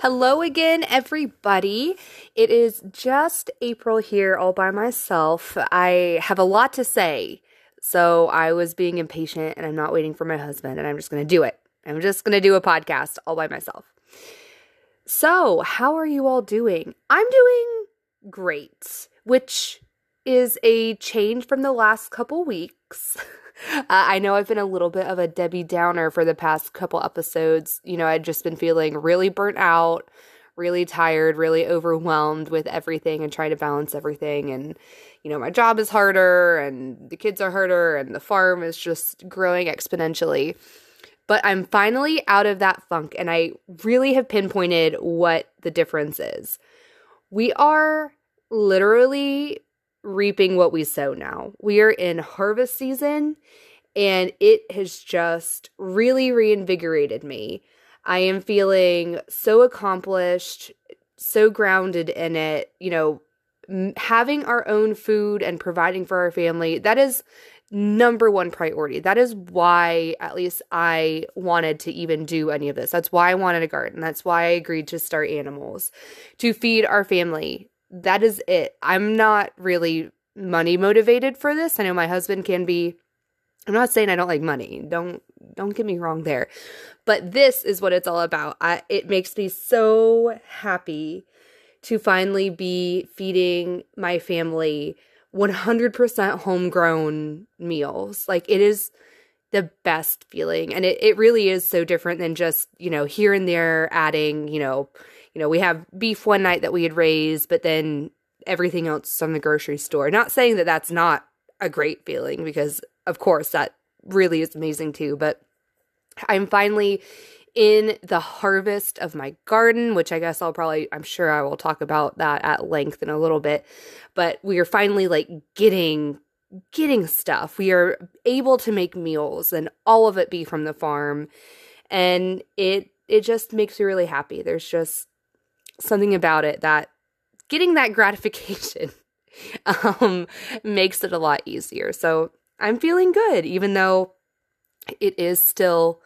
Hello again, everybody. It is just April here all by myself. I have a lot to say, so I was being impatient and I'm not waiting for my husband, and I'm just going to do it. I'm just going to do a podcast all by myself. So, how are you all doing? I'm doing great, which is a change from the last couple weeks. Uh, I know I've been a little bit of a Debbie Downer for the past couple episodes. You know, I'd just been feeling really burnt out, really tired, really overwhelmed with everything and trying to balance everything. And, you know, my job is harder and the kids are harder and the farm is just growing exponentially. But I'm finally out of that funk and I really have pinpointed what the difference is. We are literally reaping what we sow now. We are in harvest season and it has just really reinvigorated me. I am feeling so accomplished, so grounded in it, you know, having our own food and providing for our family. That is number one priority. That is why, at least, I wanted to even do any of this. That's why I wanted a garden. That's why I agreed to start animals to feed our family, that is it. I'm not really money motivated for this. I know my husband can be I'm not saying I don't like money. Don't don't get me wrong there. But this is what it's all about. I, it makes me so happy to finally be feeding my family 100% homegrown meals. Like it is the best feeling and it, it really is so different than just, you know, here and there adding, you know, you know, we have beef one night that we had raised, but then everything else from the grocery store. Not saying that that's not a great feeling because, of course, that really is amazing too. But I'm finally in the harvest of my garden, which I guess I'll probably, I'm sure I will talk about that at length in a little bit. But we are finally like getting getting stuff. We are able to make meals and all of it be from the farm. And it it just makes me really happy. There's just something about it that getting that gratification um, makes it a lot easier. So I'm feeling good, even though it is still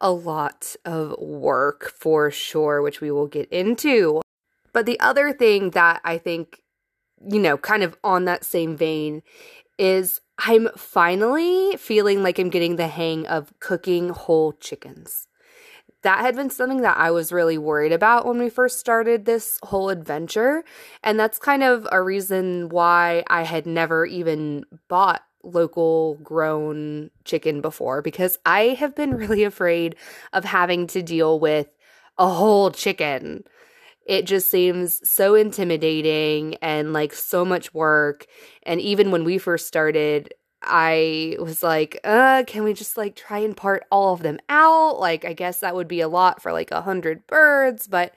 a lot of work for sure, which we will get into. But the other thing that I think, you know, kind of on that same vein is I'm finally feeling like I'm getting the hang of cooking whole chickens that had been something that I was really worried about when we first started this whole adventure. And that's kind of a reason why I had never even bought local grown chicken before because I have been really afraid of having to deal with a whole chicken. It just seems so intimidating and like so much work. And even when we first started, I was like, uh, can we just like try and part all of them out? Like, I guess that would be a lot for like a hundred birds, but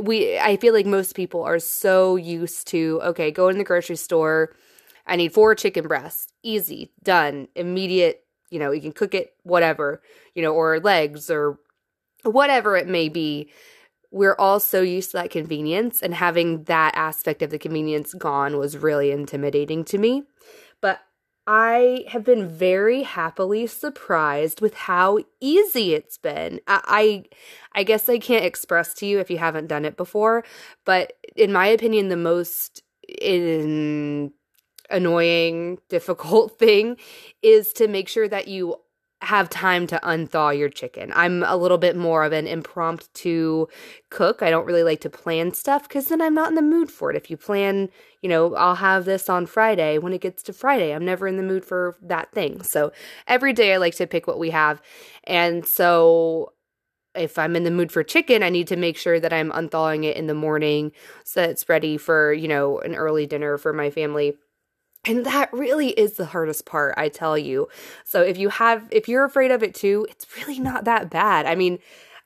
we, I feel like most people are so used to, okay, go in the grocery store. I need four chicken breasts. Easy, done, immediate, you know, you can cook it, whatever, you know, or legs or whatever it may be. We're all so used to that convenience, and having that aspect of the convenience gone was really intimidating to me. But I have been very happily surprised with how easy it's been. I, I, I guess I can't express to you if you haven't done it before, but in my opinion, the most in annoying, difficult thing is to make sure that you have time to unthaw your chicken. I'm a little bit more of an impromptu cook. I don't really like to plan stuff because then I'm not in the mood for it. If you plan, you know, I'll have this on Friday. When it gets to Friday, I'm never in the mood for that thing. So every day I like to pick what we have. And so if I'm in the mood for chicken, I need to make sure that I'm unthawing it in the morning so that it's ready for, you know, an early dinner for my family and that really is the hardest part, I tell you. So if you have if you're afraid of it too, it's really not that bad. I mean,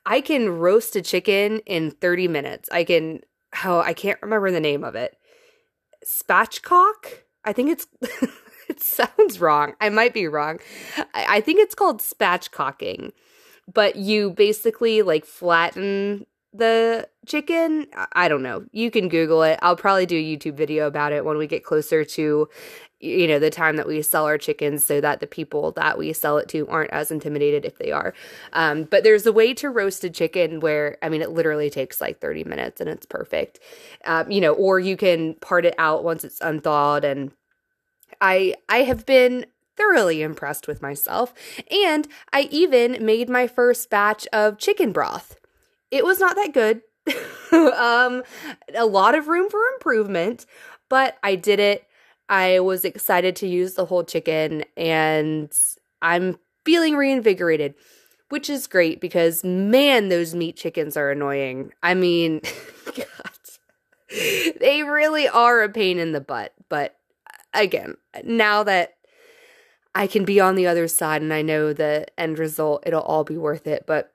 I can roast a chicken in 30 minutes. I can oh, I can't remember the name of it. Spatchcock? I think it's it sounds wrong. I might be wrong. I, I think it's called spatchcocking. But you basically like flatten the chicken. I don't know. You can Google it. I'll probably do a YouTube video about it when we get closer to, you know, the time that we sell our chickens so that the people that we sell it to aren't as intimidated if they are. Um, but there's a way to roast a chicken where, I mean, it literally takes like 30 minutes and it's perfect. Um, you know, or you can part it out once it's unthawed and I I have been thoroughly impressed with myself and I even made my first batch of chicken broth it was not that good. um, a lot of room for improvement, but I did it. I was excited to use the whole chicken and I'm feeling reinvigorated, which is great because man, those meat chickens are annoying. I mean, God, they really are a pain in the butt. But again, now that I can be on the other side and I know the end result, it'll all be worth it. But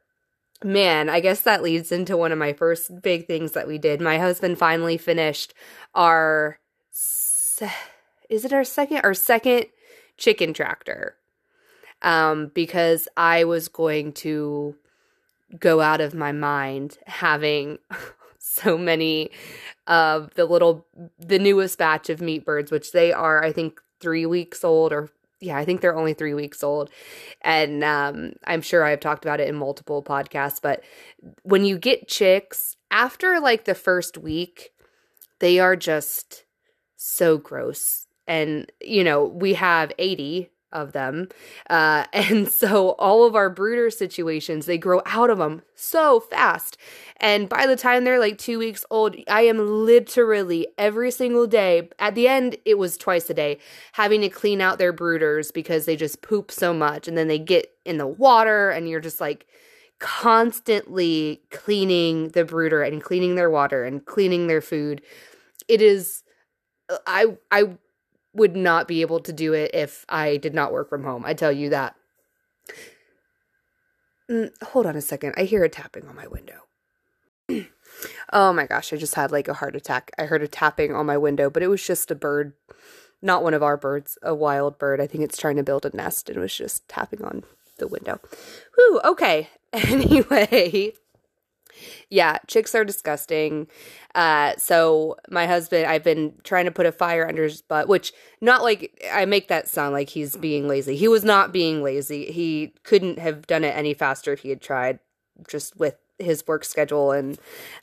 man, I guess that leads into one of my first big things that we did. My husband finally finished our se- is it our second our second chicken tractor. Um because I was going to go out of my mind having so many of the little the newest batch of meat birds which they are I think 3 weeks old or yeah, I think they're only three weeks old. And um, I'm sure I've talked about it in multiple podcasts, but when you get chicks, after like the first week, they are just so gross. And, you know, we have 80 of them. Uh, and so all of our brooder situations, they grow out of them so fast. And by the time they're like two weeks old, I am literally every single day, at the end, it was twice a day, having to clean out their brooders because they just poop so much. And then they get in the water, and you're just like, constantly cleaning the brooder and cleaning their water and cleaning their food. It is I I would not be able to do it if I did not work from home. I tell you that. Mm, hold on a second. I hear a tapping on my window. oh my gosh, I just had like a heart attack. I heard a tapping on my window, but it was just a bird, not one of our birds, a wild bird. I think it's trying to build a nest and was just tapping on the window. Whew, okay. Anyway, yeah, chicks are disgusting. Uh, so my husband, I've been trying to put a fire under his butt, which not like I make that sound like he's being lazy. He was not being lazy. He couldn't have done it any faster if he had tried, just with his work schedule and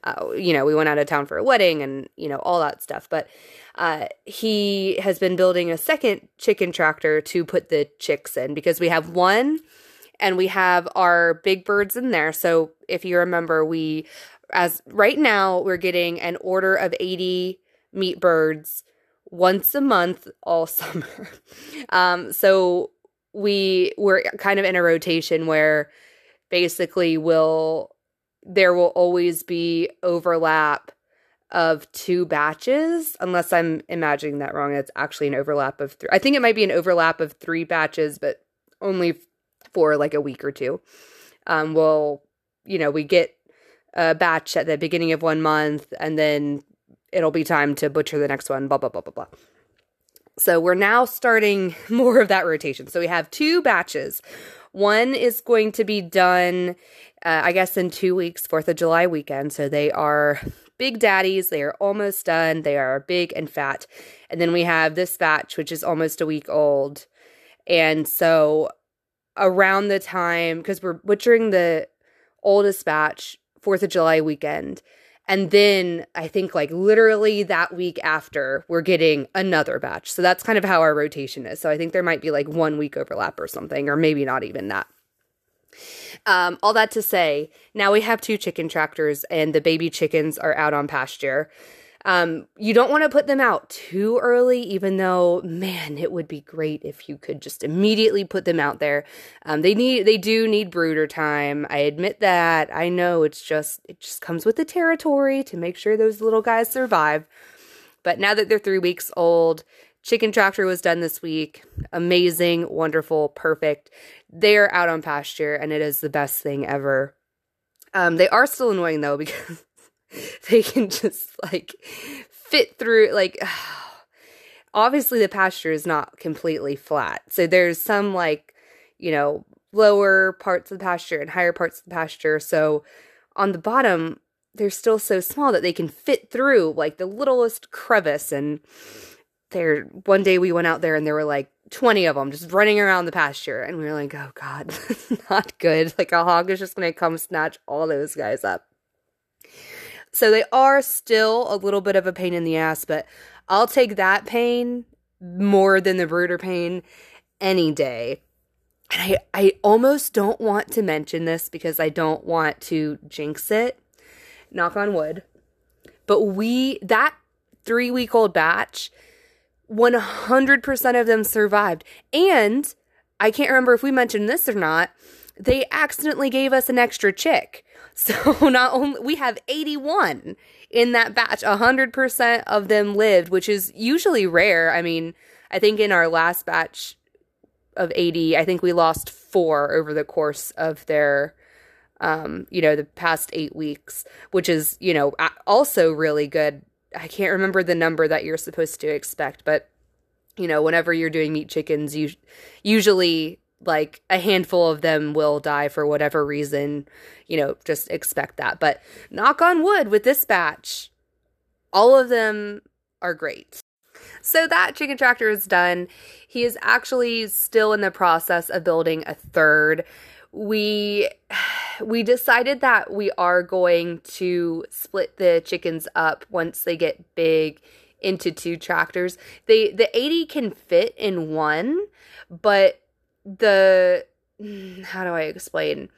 uh, you know we went out of town for a wedding and you know all that stuff but uh, he has been building a second chicken tractor to put the chicks in because we have one and we have our big birds in there. So if you remember, we as right now we're getting an order of 80 meat birds once a month all summer. um, so we we're kind of in a rotation where basically will there will always be overlap of two batches unless i'm imagining that wrong it's actually an overlap of three i think it might be an overlap of three batches but only for like a week or two. Um, we'll, you know, we get a batch at the beginning of one month and then it'll be time to butcher the next one, blah, blah, blah, blah, blah. So we're now starting more of that rotation. So we have two batches. One is going to be done, uh, I guess, in two weeks, 4th of July weekend. So they are big daddies. They are almost done. They are big and fat. And then we have this batch, which is almost a week old. And so around the time because we're butchering the oldest batch Fourth of July weekend. And then I think like literally that week after, we're getting another batch. So that's kind of how our rotation is. So I think there might be like one week overlap or something, or maybe not even that. Um, all that to say, now we have two chicken tractors and the baby chickens are out on pasture. Um, you don't want to put them out too early, even though, man, it would be great if you could just immediately put them out there. Um, they need, they do need brooder time. I admit that. I know it's just, it just comes with the territory to make sure those little guys survive. But now that they're three weeks old, Chicken Tractor was done this week. Amazing, wonderful, perfect. They are out on pasture, and it is the best thing ever. Um, they are still annoying though because they can just like fit through like obviously the pasture is not completely flat. So there's some like you know lower parts of the pasture and higher parts of the pasture. So on the bottom they're still so small that they can fit through like the littlest crevice. And there one day we went out there and there were like 20 of them just running around the pasture. And we were like oh god not good. Like a hog is just going to come snatch all those guys up so they are still a little bit of a pain in the ass but i'll take that pain more than the brooder pain any day and I, I almost don't want to mention this because I don't want to jinx it. Knock on wood. But we, that three week old batch, 100% of them survived. And I can't remember if we mentioned this or not, they accidentally gave us an extra chick. So not only we have 81 in that batch, 100% of them lived, which is usually rare. I mean, I think in our last batch of 80, I think we lost four over the course of their um, you know, the past 8 weeks, which is, you know, also really good I can't remember the number that you're supposed to expect, but you know, whenever you're doing meat chickens, you usually like a handful of them will die for whatever reason, you know, just expect that. But knock on wood with this batch, all of them are great. So that chicken tractor is done. He is actually still in the process of building a third we we decided that we are going to split the chickens up once they get big into two tractors. They the 80 can fit in one, but the how do I explain?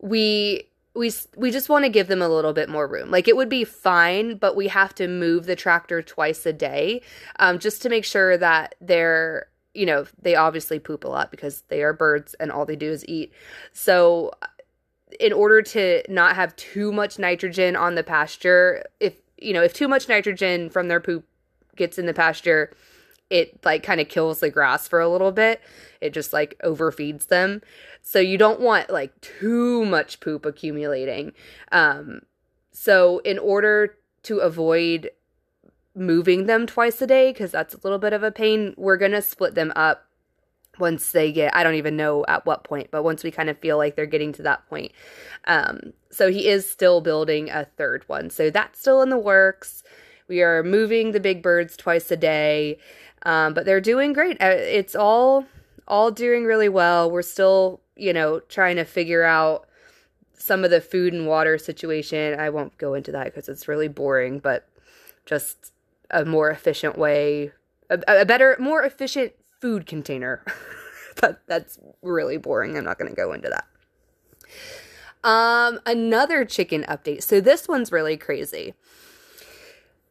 We we we just want to give them a little bit more room. Like it would be fine, but we have to move the tractor twice a day, um, just to make sure that they're you know, they obviously poop a lot because they are birds and all they do is eat. So, in order to not have too much nitrogen on the pasture, if you know, if too much nitrogen from their poop gets in the pasture, it like kind of kills the grass for a little bit. It just like overfeeds them. So you don't want like too much poop accumulating. Um so in order to avoid moving them twice a day because that's a little bit of a pain. We're to split them up once they get, I don't even know at what point, but once we kind of feel like they're getting to that point. Um, so he is still building a third one. So that's still in the works. We are moving the big birds twice a day, um, but they're doing great. Uh, it's all all doing really well. We're still, you know, trying to figure out some of the food and water situation. I won't go into that because it's really boring, but just a more efficient way, a, a better, more efficient food container. that that's really boring. I'm not going to go into that. Um, another chicken update. So this one's really crazy.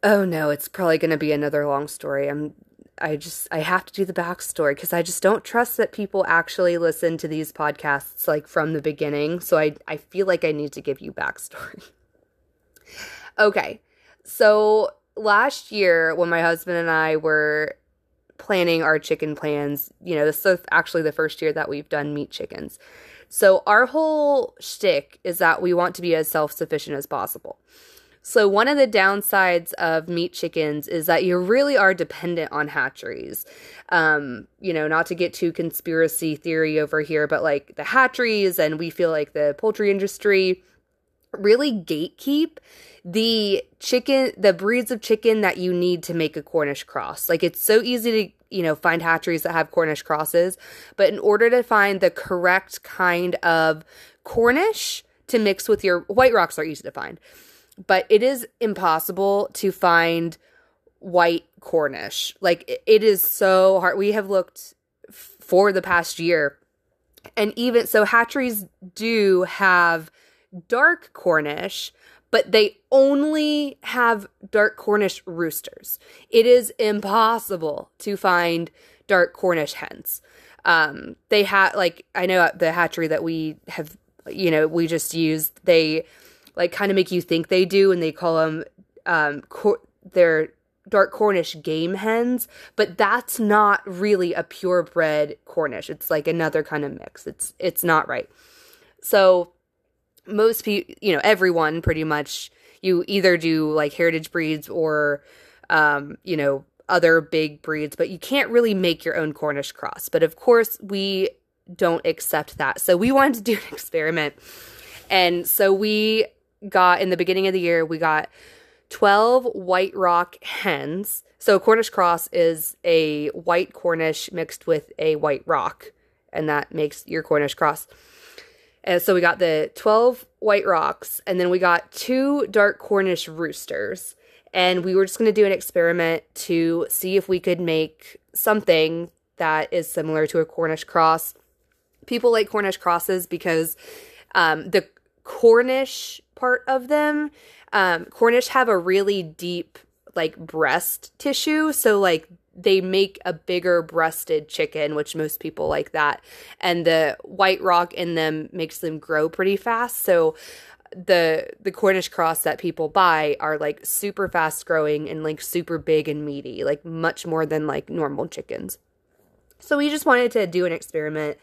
Oh no, it's probably going to be another long story. I'm I just I have to do the backstory because I just don't trust that people actually listen to these podcasts like from the beginning. So I I feel like I need to give you backstory. okay, so last year when my husband and I were planning our chicken plans, you know, this is actually the first year that we've done meat chickens. So our whole shtick is that we want to be as self sufficient as possible. So one of the downsides of meat chickens is that you really are dependent on hatcheries. Um, you know, not to get too conspiracy theory over here, but like the hatcheries and we feel like the poultry industry really gatekeep the chicken the breeds of chicken that you need to make a cornish cross like it's so easy to you know find hatcheries that have cornish crosses but in order to find the correct kind of cornish to mix with your white rocks are easy to find but it is impossible to find white cornish like it is so hard we have looked for the past year and even so hatcheries do have dark Cornish, but they only have dark Cornish roosters. It is impossible to find dark Cornish hens. Um, they have like I know at the hatchery that we have, you know, we just used. They like kind of make you think they do, and they call them um, cor- they're dark Cornish game hens, but that's not really a purebred Cornish. It's like another kind of mix. It's it's not right. So most people, you know, everyone pretty much, you either do like heritage breeds or, um, you know, other big breeds, but you can't really make your own Cornish cross. But of course, we don't accept that. So we wanted to do an experiment. And so we got in the beginning of the year, we got 12 white rock hens. So Cornish cross is a white Cornish mixed with a white rock, and that makes your Cornish cross. And so we got the 12 white rocks, and then we got two dark Cornish roosters. And we were just going to do an experiment to see if we could make something that is similar to a Cornish cross. People like Cornish crosses because um, the Cornish part of them, um, Cornish have a really deep like breast tissue. So like they make a bigger breasted chicken, which most people like that. And the white rock in them makes them grow pretty fast. So the the Cornish cross that people buy are like super fast growing and like super big and meaty, like much more than like normal chickens. So we just wanted to do an experiment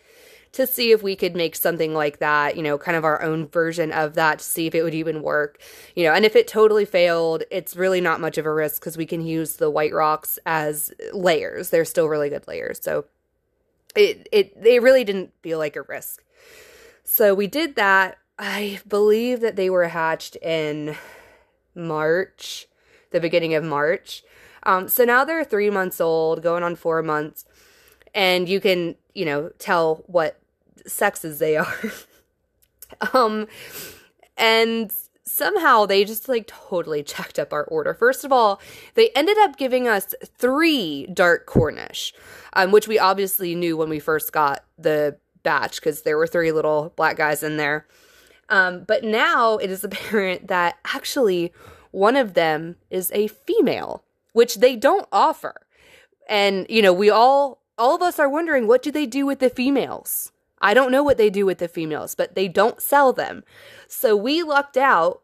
to see if we could make something like that, you know, kind of our own version of that to see if it would even work. You know, and if it totally failed, it's really not much of a risk because we can use the white rocks as layers. They're still really good layers. So it it they really didn't feel like a risk. So we did that. I believe that they were hatched in March, the beginning of March. Um, so now they're three months old, going on four months, and you can, you know, tell what sexes they are. um, and somehow they just like totally checked up our order. First of all, they ended up giving us three dark Cornish, um, which we obviously knew when we first got the batch because there were three little black guys in there. Um, but now it is apparent that actually one of them is a female, which they don't offer. And, you know, we all, all of us are wondering what do they do with the females? I don't know what they do with the females, but they don't sell them. So we lucked out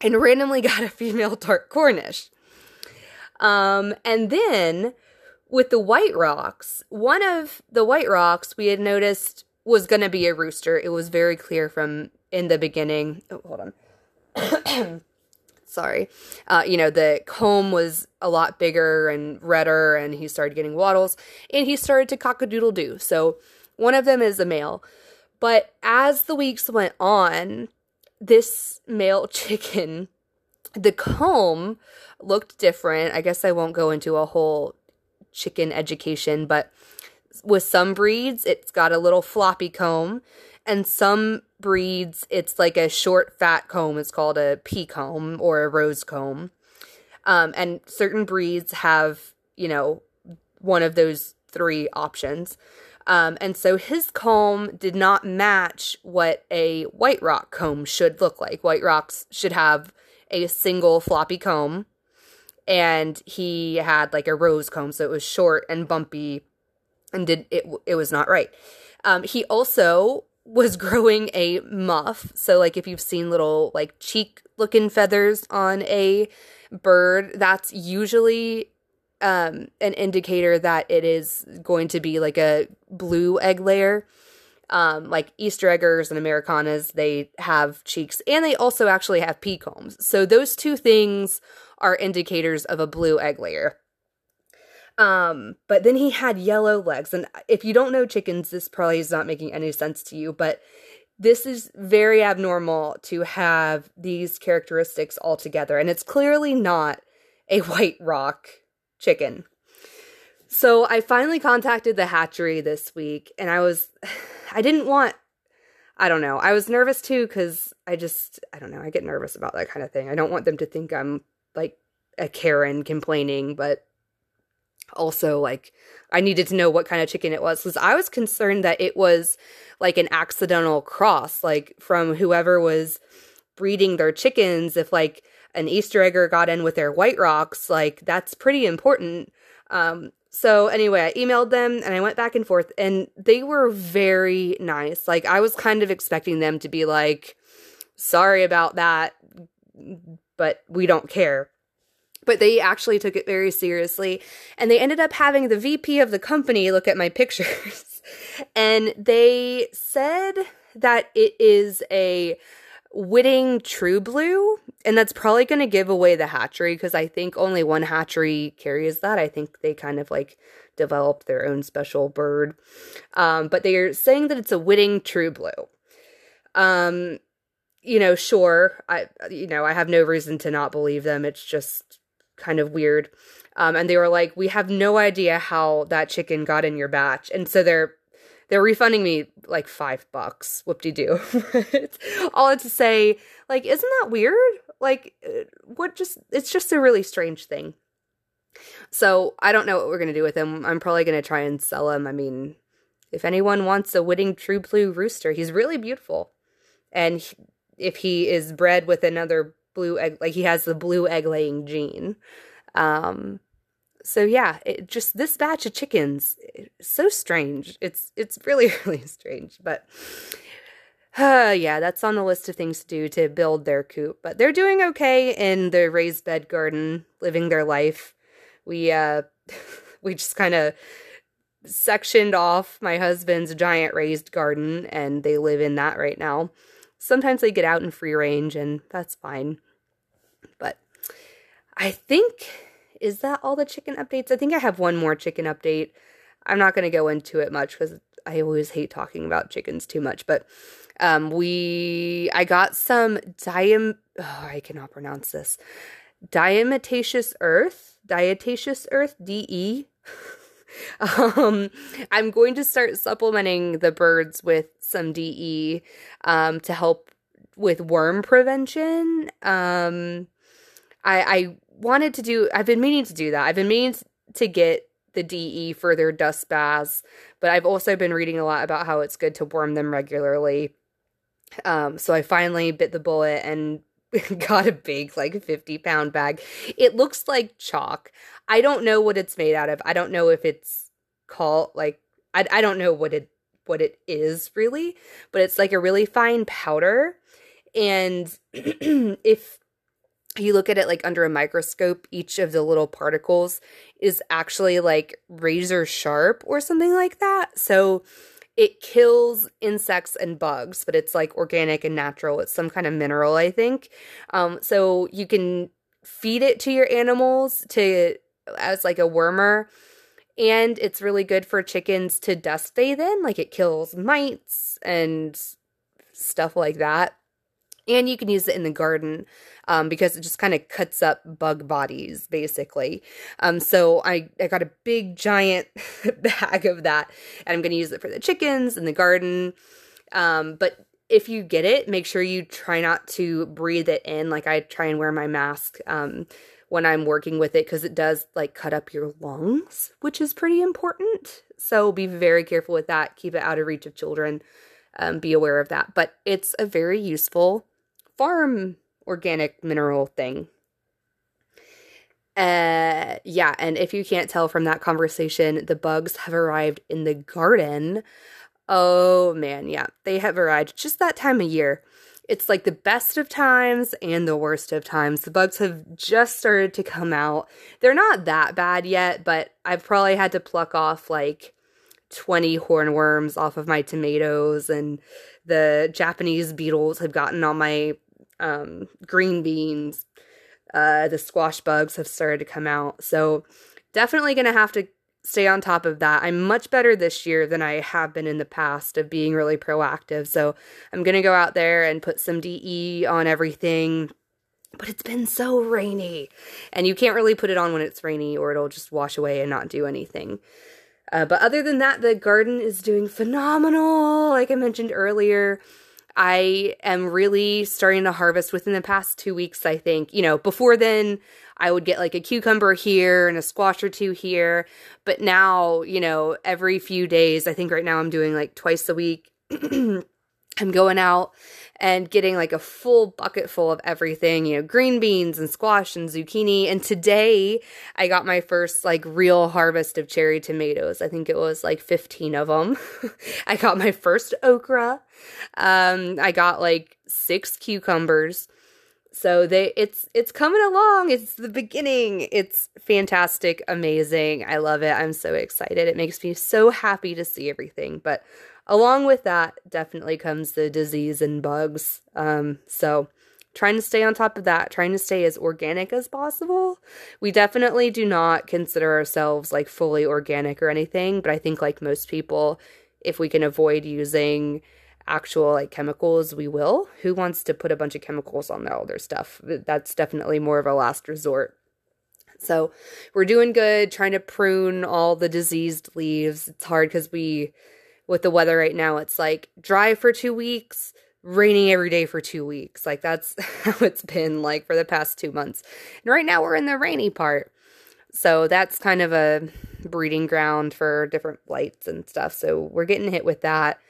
and randomly got a female dark Cornish. Um, and then with the white rocks, one of the white rocks we had noticed was going to be a rooster. It was very clear from in the beginning. Oh, hold on. Sorry. Uh, you know, the comb was a lot bigger and redder, and he started getting wattles, and he started to cock a doodle doo. So one of them is a male. But as the weeks went on, this male chicken, the comb looked different. I guess I won't go into a whole chicken education, but with some breeds, it's got a little floppy comb, and some breeds, it's like a short, fat comb. It's called a pea comb or a rose comb. Um, and certain breeds have, you know, one of those three options. Um, and so his comb did not match what a white rock comb should look like. White rocks should have a single floppy comb, and he had like a rose comb, so it was short and bumpy, and did it? It was not right. Um, he also was growing a muff. So, like, if you've seen little like cheek looking feathers on a bird, that's usually um, an indicator that it is going to be like a blue egg layer. Um, like Easter eggers and Americanas, they have cheeks and they also actually have pea combs. So those two things are indicators of a blue egg layer. Um, but then he had yellow legs. And if you don't know chickens, this probably is not making any sense to you, but this is very abnormal to have these characteristics all together. And it's clearly not a white rock chicken. So I finally contacted the hatchery this week and I was, I didn't want, I don't know, I was nervous too because I just, I don't know, I get nervous about that kind of thing. I don't want them to think I'm like a Karen complaining, but also like I needed to know what kind of chicken it was because I was concerned that it was like an accidental cross, like from whoever was breeding their chickens. If like an Easter egger got in with their white rocks, like that's pretty important. Um, so anyway, I emailed them and I went back and forth and they were very nice. Like I was kind of expecting them to be like, sorry about that, but we don't care. But they actually took it very seriously and they ended up having the VP of the company look at my pictures and they said that it is a Whiting True Blue, and that's probably going to give away the hatchery because I think only one hatchery carries that. I think they kind of like developed their own special bird. Um, but they're saying that it's a Whiting True Blue. Um, you know, sure, I you know, I have no reason to not believe them. It's just kind of weird. Um, and they were like, "We have no idea how that chicken got in your batch," and so they're they're refunding me like five bucks. Whoop de doo. All to say, like, isn't that weird? Like, uh, what? Just it's just a really strange thing. So I don't know what we're gonna do with him. I'm probably gonna try and sell him. I mean, if anyone wants a Whiting True Blue rooster, he's really beautiful, and he, if he is bred with another blue egg, like he has the blue egg laying gene. Um, so yeah, it just this batch of chickens, so strange. It's it's really really strange, but uh, yeah, that's on the list of things to do to build their coop. But they're doing okay in the raised bed garden, living their life. We uh we just kind of sectioned off my husband's giant raised garden and they live in that right now. Sometimes they get out in free range and that's fine. But I think is that all the chicken updates? I think I have one more chicken update. I'm not going to go into it much because I always hate talking about chickens too much. But um, we, I got some diam. Oh, I cannot pronounce this. Diatomaceous earth, diatomaceous earth, D E. um, I'm going to start supplementing the birds with some DE um, to help with worm prevention. Um, I, I wanted to do I've been meaning to do that. I've been meaning to get the DE for their dust baths, but I've also been reading a lot about how it's good to warm them regularly. Um, so I finally bit the bullet and got a big like 50 pound bag. It looks like chalk. I don't know what it's made out of. I don't know if it's called like I I don't know what it what it is really, but it's like a really fine powder. And if you look at it like under a microscope, each of the little particles is actually like razor sharp or something like that. So it kills insects and bugs, but it's like organic and natural. It's some kind of mineral, I think. Um, so you can feed it to your animals to as like a wormer. And it's really good for chickens to dust bathe in. Like it kills mites and stuff like that and you can use it in the garden um, because it just kind of cuts up bug bodies basically. Um, so I, I got a big giant bag of that and i'm going to use it for the chickens in the garden. Um, but if you get it make sure you try not to breathe it in. Like i try and wear my mask um, when i'm working with it because it does like cut up your lungs which is pretty important. So be very careful with that. Keep it out of reach of children. Um, be aware of that. But it's a very useful farm organic mineral thing. Uh yeah, and if you can't tell from that conversation, the bugs have arrived in the garden. Oh man, yeah. They have arrived just that time of year. It's like the best of times and the worst of times. The bugs have just started to come out. They're not that bad yet, but I've probably had to pluck off like 20 hornworms off of my tomatoes and the Japanese beetles have gotten on my um, green beans. Uh, the squash bugs have started to come out. So definitely going to have to stay on top of that. I'm much better this year than I have been in the past of being really proactive. So I'm going to go out there and put some DE on everything. But it's been so rainy. And you can't really put it on when it's rainy or it'll just wash away and not do anything. Uh, but other than that, the garden is doing phenomenal. Like I mentioned earlier, I am really starting to harvest within the past two weeks, I think. You know, before then, I would get like a cucumber here and a squash or two here. But now, you know, every few days, I think right now I'm doing like twice a week. I'm going out and getting like a full bucket full of everything, you know, green beans and squash and zucchini. And today I got my first like real harvest of cherry tomatoes. I think it was like 15 of them. I got my first okra. Um, I got like six cucumbers. So they it's it's coming along. It's the beginning. It's fantastic, amazing. I love it. I'm so excited. It makes me so happy to see everything. But along with that definitely comes the disease and bugs um, so trying to stay on top of that trying to stay as organic as possible we definitely do not consider ourselves like fully organic or anything but i think like most people if we can avoid using actual like chemicals, we will. Who wants to put a bunch of chemicals on all their stuff? That's definitely more of a last resort. So we're doing good, trying to prune all the diseased leaves. It's hard because we, with the weather right now, it's like dry for two weeks, raining every day for two weeks. Like that's how it's been like for the past two months. And right now we're in the rainy part. So that's kind of a breeding ground for different blights and stuff. So we're getting hit with that.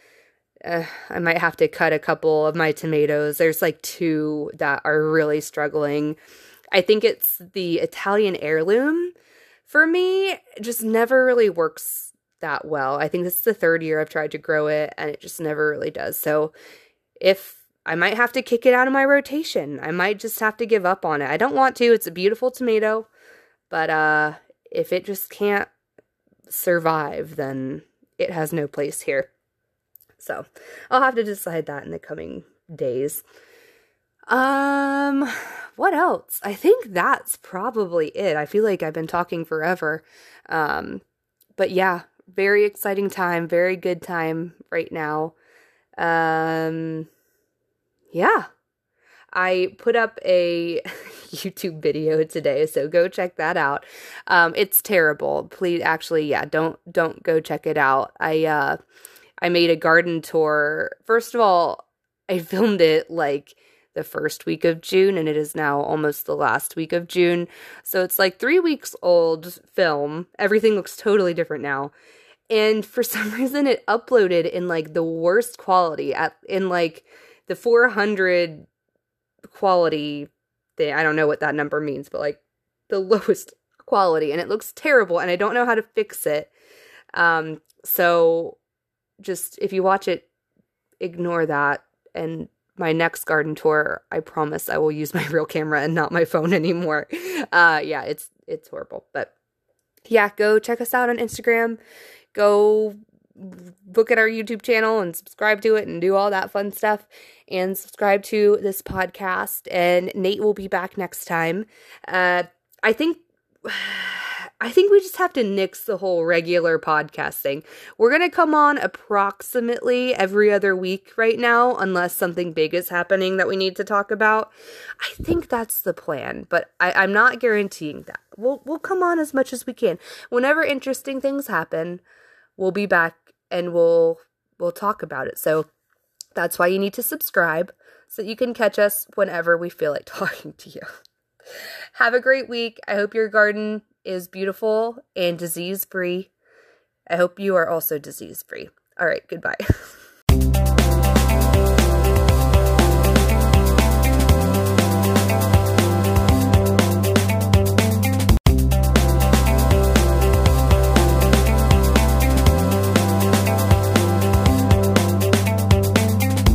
Uh, I might have to cut a couple of my tomatoes. There's like two that are really struggling. I think it's the Italian heirloom for me, just never really works that well. I think this is the third year I've tried to grow it and it just never really does. So if I might have to kick it out of my rotation, I might just have to give up on it. I don't want to. It's a beautiful tomato, but uh if it just can't survive, then it has no place here. So, I'll have to decide that in the coming days. Um, what else? I think that's probably it. I feel like I've been talking forever. Um, but yeah, very exciting time, very good time right now. Um, yeah. I put up a YouTube video today, so go check that out. Um, it's terrible. Please, actually, yeah, don't don't go check it out. I uh, I made a garden tour. First of all, I filmed it like the first week of June, and it is now almost the last week of June. So it's like three weeks old film. Everything looks totally different now. And for some reason, it uploaded in like the worst quality at in like the 400 quality thing. I don't know what that number means, but like the lowest quality, and it looks terrible. And I don't know how to fix it. Um, so just if you watch it, ignore that and my next garden tour, I promise I will use my real camera and not my phone anymore. Uh yeah, it's it's horrible. But yeah, go check us out on Instagram. Go look at our YouTube channel and subscribe to it and do all that fun stuff and subscribe to this podcast and Nate will be back next time. Uh I think I think we just have to nix the whole regular podcasting. We're going to come on approximately every other week right now, unless something big is happening that we need to talk about. I think that's the plan, but I, am not guaranteeing that. We'll, we'll come on as much as we can. Whenever interesting things happen, we'll be back and we'll, we'll talk about it. So that's why you need to subscribe so you can catch us whenever we feel like talking to you. Have a great week. I hope your garden is beautiful and disease free. I hope you are also disease free. All right, goodbye.